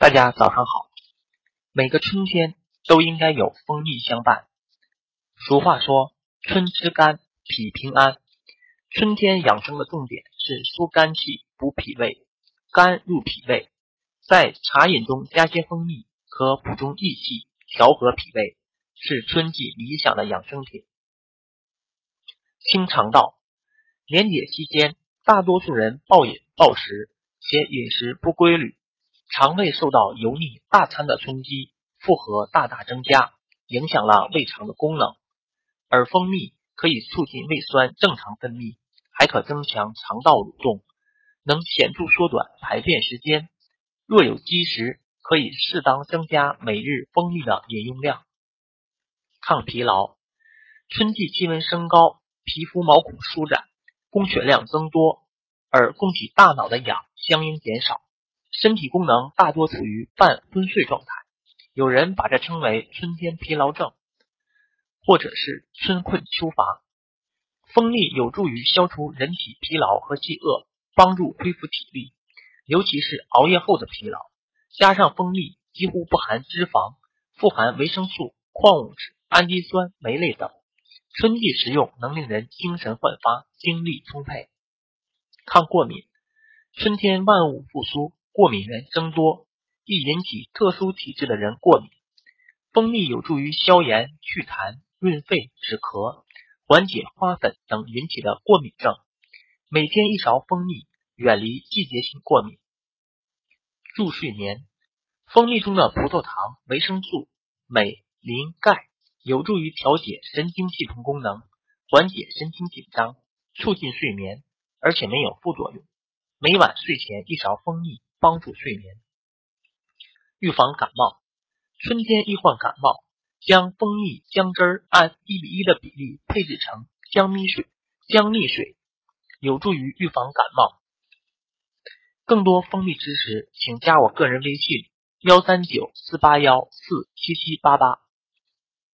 大家早上好。每个春天都应该有蜂蜜相伴。俗话说：“春吃肝，脾平安。”春天养生的重点是疏肝气、补脾胃。肝入脾胃，在茶饮中加些蜂蜜，可补中益气，调和脾胃，是春季理想的养生品。清肠道，年节期间，大多数人暴饮暴食，且饮食不规律。肠胃受到油腻大餐的冲击，负荷大大增加，影响了胃肠的功能。而蜂蜜可以促进胃酸正常分泌，还可增强肠道蠕动，能显著缩短排便时间。若有积食，可以适当增加每日蜂蜜的饮用量。抗疲劳，春季气温升高，皮肤毛孔舒展，供血量增多，而供给大脑的氧相应减少。身体功能大多处于半昏睡状态，有人把这称为春天疲劳症，或者是春困秋乏。蜂蜜有助于消除人体疲劳和饥饿，帮助恢复体力，尤其是熬夜后的疲劳。加上蜂蜜几乎不含脂肪，富含维生素、矿物质、氨基酸、酶类等，春季食用能令人精神焕发、精力充沛。抗过敏，春天万物复苏。过敏源增多，易引起特殊体质的人过敏。蜂蜜有助于消炎、祛痰、润肺、止咳，缓解花粉等引起的过敏症。每天一勺蜂蜜，远离季节性过敏。助睡眠，蜂蜜中的葡萄糖、维生素、镁、磷、钙有助于调节神经系统功能，缓解神经紧张，促进睡眠，而且没有副作用。每晚睡前一勺蜂蜜。帮助睡眠，预防感冒。春天易患感冒，将蜂蜜、姜汁按一比一的比例配制成姜蜜水、姜蜜水，有助于预防感冒。更多蜂蜜知识，请加我个人微信：幺三九四八幺四七七八八。